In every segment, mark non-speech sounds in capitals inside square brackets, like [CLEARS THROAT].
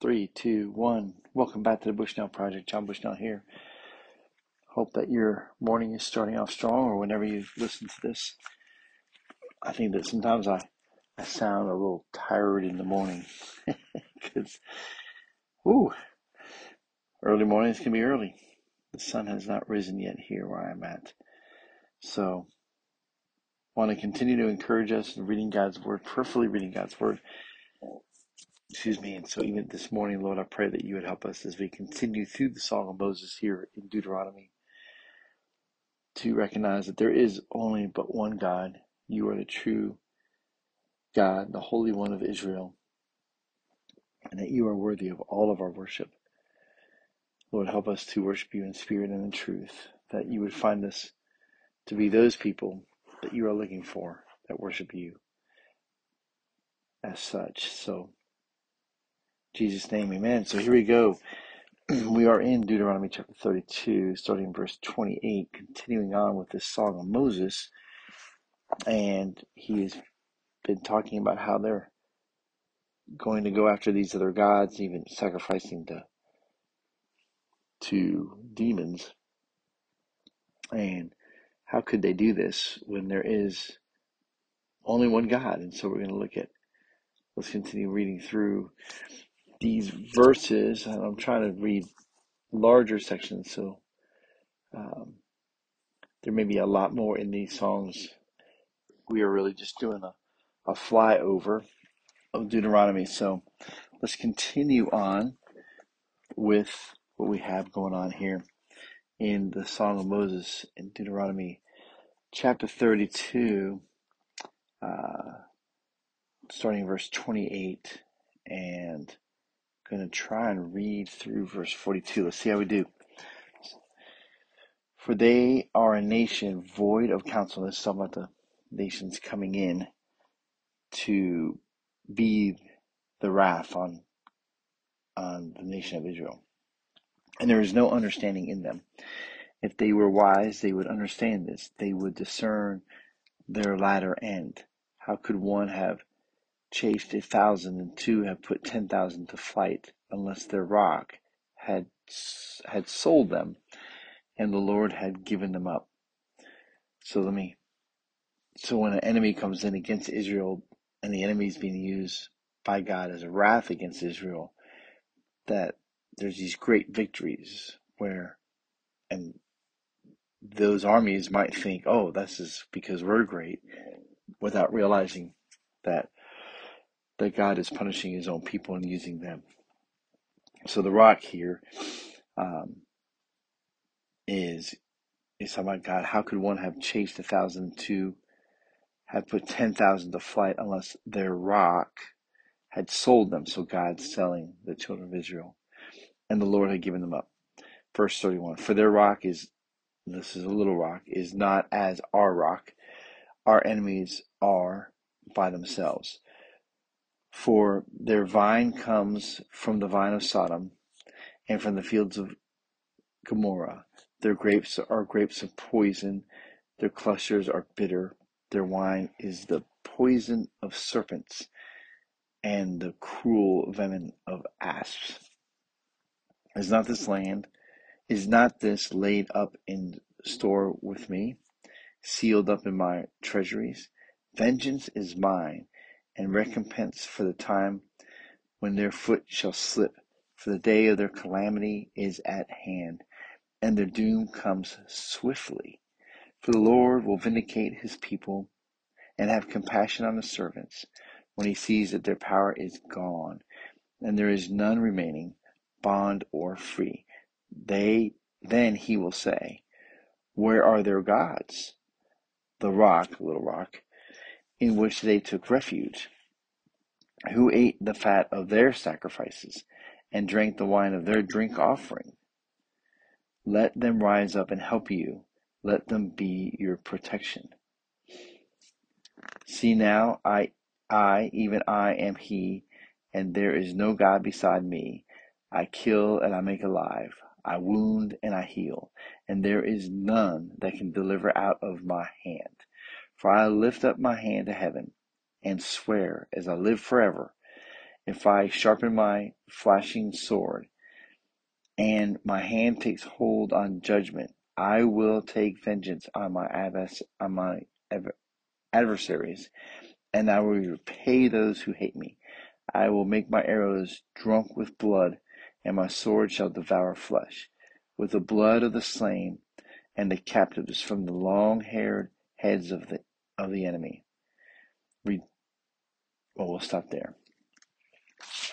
Three, two, one. Welcome back to the Bushnell Project. John Bushnell here. Hope that your morning is starting off strong or whenever you listen to this. I think that sometimes I, I sound a little tired in the morning [LAUGHS] because, ooh, early mornings can be early. The sun has not risen yet here where I'm at. So, want to continue to encourage us in reading God's Word, prayerfully reading God's Word Excuse me. And so, even this morning, Lord, I pray that you would help us as we continue through the Song of Moses here in Deuteronomy to recognize that there is only but one God. You are the true God, the Holy One of Israel, and that you are worthy of all of our worship. Lord, help us to worship you in spirit and in truth, that you would find us to be those people that you are looking for that worship you as such. So, Jesus' name, amen. So here we go. [CLEARS THROAT] we are in Deuteronomy chapter 32, starting in verse 28, continuing on with this song of Moses. And he has been talking about how they're going to go after these other gods, even sacrificing to, to demons. And how could they do this when there is only one God? And so we're going to look at, let's continue reading through these verses, and I'm trying to read larger sections, so um, there may be a lot more in these songs. We are really just doing a, a flyover of Deuteronomy. So let's continue on with what we have going on here in the Song of Moses in Deuteronomy chapter 32, uh, starting verse 28, and going to try and read through verse 42. Let's see how we do. For they are a nation void of counsel. This is talking about the nations coming in to be the wrath on on the nation of Israel. And there is no understanding in them. If they were wise, they would understand this. They would discern their latter end. How could one have chased a thousand and two have put ten thousand to flight unless their rock had had sold them and the Lord had given them up. So let me. So when an enemy comes in against Israel, and the enemy is being used by God as a wrath against Israel, that there's these great victories where, and those armies might think, oh, this is because we're great, without realizing that that God is punishing His own people and using them. So the rock here um, is is talking about God. How could one have chased a thousand to have put ten thousand to flight unless their rock had sold them? So God's selling the children of Israel, and the Lord had given them up. Verse thirty-one: For their rock is this is a little rock is not as our rock. Our enemies are by themselves. For their vine comes from the vine of Sodom, and from the fields of Gomorrah. Their grapes are grapes of poison, their clusters are bitter, their wine is the poison of serpents, and the cruel venom of asps. Is not this land, is not this laid up in store with me, sealed up in my treasuries? Vengeance is mine, and recompense for the time when their foot shall slip, for the day of their calamity is at hand and their doom comes swiftly. For the Lord will vindicate his people and have compassion on his servants when he sees that their power is gone and there is none remaining, bond or free. They then he will say, Where are their gods? The rock, little rock, in which they took refuge, who ate the fat of their sacrifices and drank the wine of their drink offering. Let them rise up and help you. Let them be your protection. See now, I, I, even I am He, and there is no God beside me. I kill and I make alive. I wound and I heal, and there is none that can deliver out of my hand. For I lift up my hand to heaven and swear as I live forever if I sharpen my flashing sword and my hand takes hold on judgment, I will take vengeance on my, on my adversaries, and I will repay those who hate me. I will make my arrows drunk with blood, and my sword shall devour flesh. With the blood of the slain and the captives from the long haired heads of the of the enemy. Read well we'll stop there.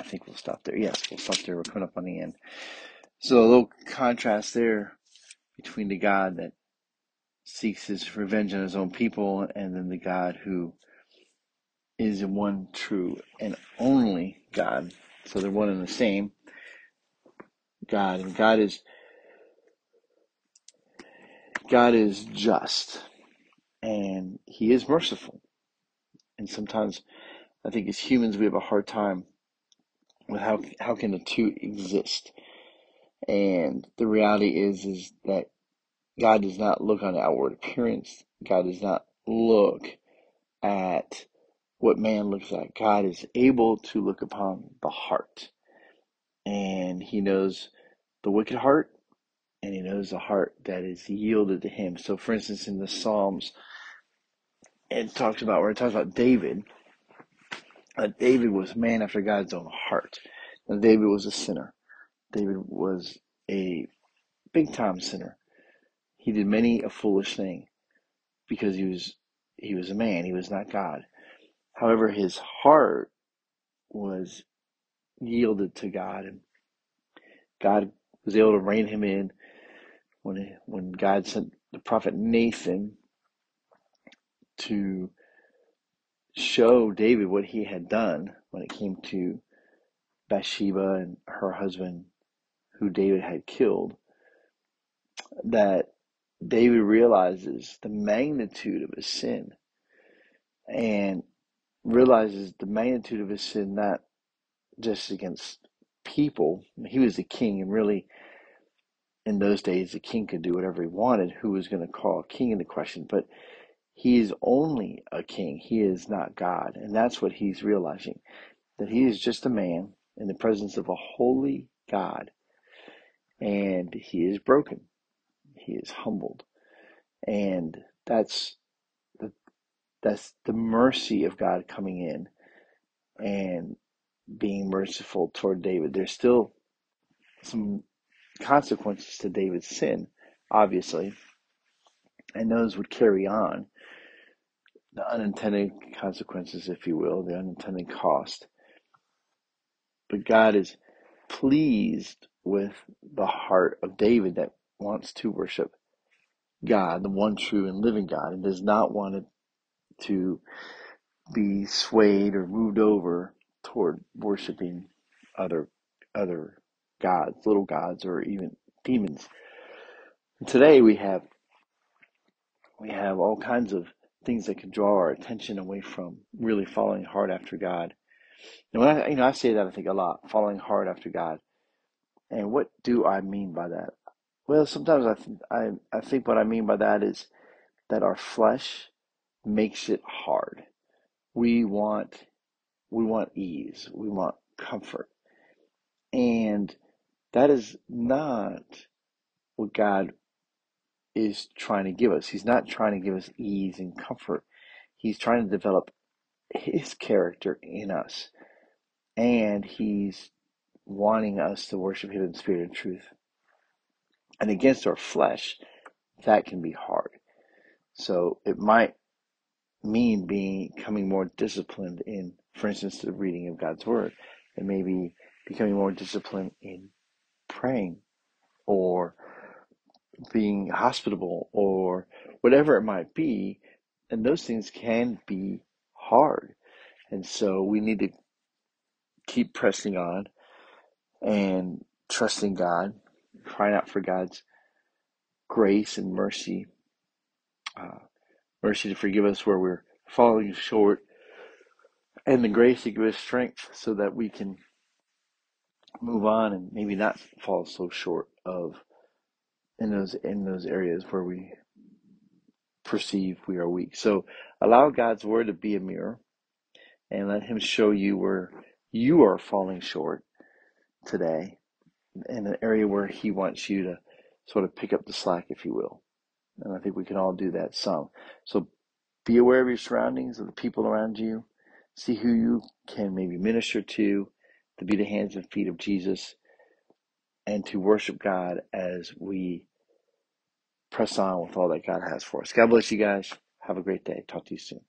I think we'll stop there. Yes, we'll stop there. We're coming up on the end. So a little contrast there between the God that seeks his revenge on his own people and then the God who is one true and only God. So they're one and the same God. And God is God is just and he is merciful. And sometimes I think as humans we have a hard time with how how can the two exist. And the reality is is that God does not look on outward appearance. God does not look at what man looks at. God is able to look upon the heart. And he knows the wicked heart and he knows the heart that is yielded to him. So for instance in the Psalms it talks about where it talks about David. Uh, David was man after God's own heart. And David was a sinner. David was a big time sinner. He did many a foolish thing because he was he was a man, he was not God. However, his heart was yielded to God and God was able to rein him in when when God sent the prophet Nathan to show David what he had done when it came to Bathsheba and her husband who David had killed that David realizes the magnitude of his sin and realizes the magnitude of his sin not just against people. He was the king, and really, in those days, the king could do whatever he wanted. Who was going to call a king into question? But he is only a king, he is not God. And that's what he's realizing that he is just a man in the presence of a holy God, and he is broken, he is humbled. And that's That's the mercy of God coming in and being merciful toward David. There's still some consequences to David's sin, obviously, and those would carry on. The unintended consequences, if you will, the unintended cost. But God is pleased with the heart of David that wants to worship God, the one true and living God, and does not want it to be swayed or moved over toward worshiping other other gods, little gods, or even demons. And today we have we have all kinds of things that can draw our attention away from really following hard after God. And when I you know I say that I think a lot, following hard after God. And what do I mean by that? Well, sometimes I th- I I think what I mean by that is that our flesh makes it hard. We want we want ease. We want comfort. And that is not what God is trying to give us. He's not trying to give us ease and comfort. He's trying to develop His character in us. And He's wanting us to worship Him in spirit and truth. And against our flesh, that can be hard. So it might mean being becoming more disciplined in, for instance, the reading of God's Word. It may be becoming more disciplined in praying being hospitable or whatever it might be. And those things can be hard. And so we need to keep pressing on and trusting God, crying out for God's grace and mercy, uh, mercy to forgive us where we're falling short, and the grace to give us strength so that we can move on and maybe not fall so short of in those in those areas where we perceive we are weak. So allow God's word to be a mirror and let him show you where you are falling short today in an area where He wants you to sort of pick up the slack, if you will. And I think we can all do that some. So be aware of your surroundings, of the people around you. See who you can maybe minister to, to be the hands and feet of Jesus, and to worship God as we press on with all that God has for us. God bless you guys. Have a great day. Talk to you soon.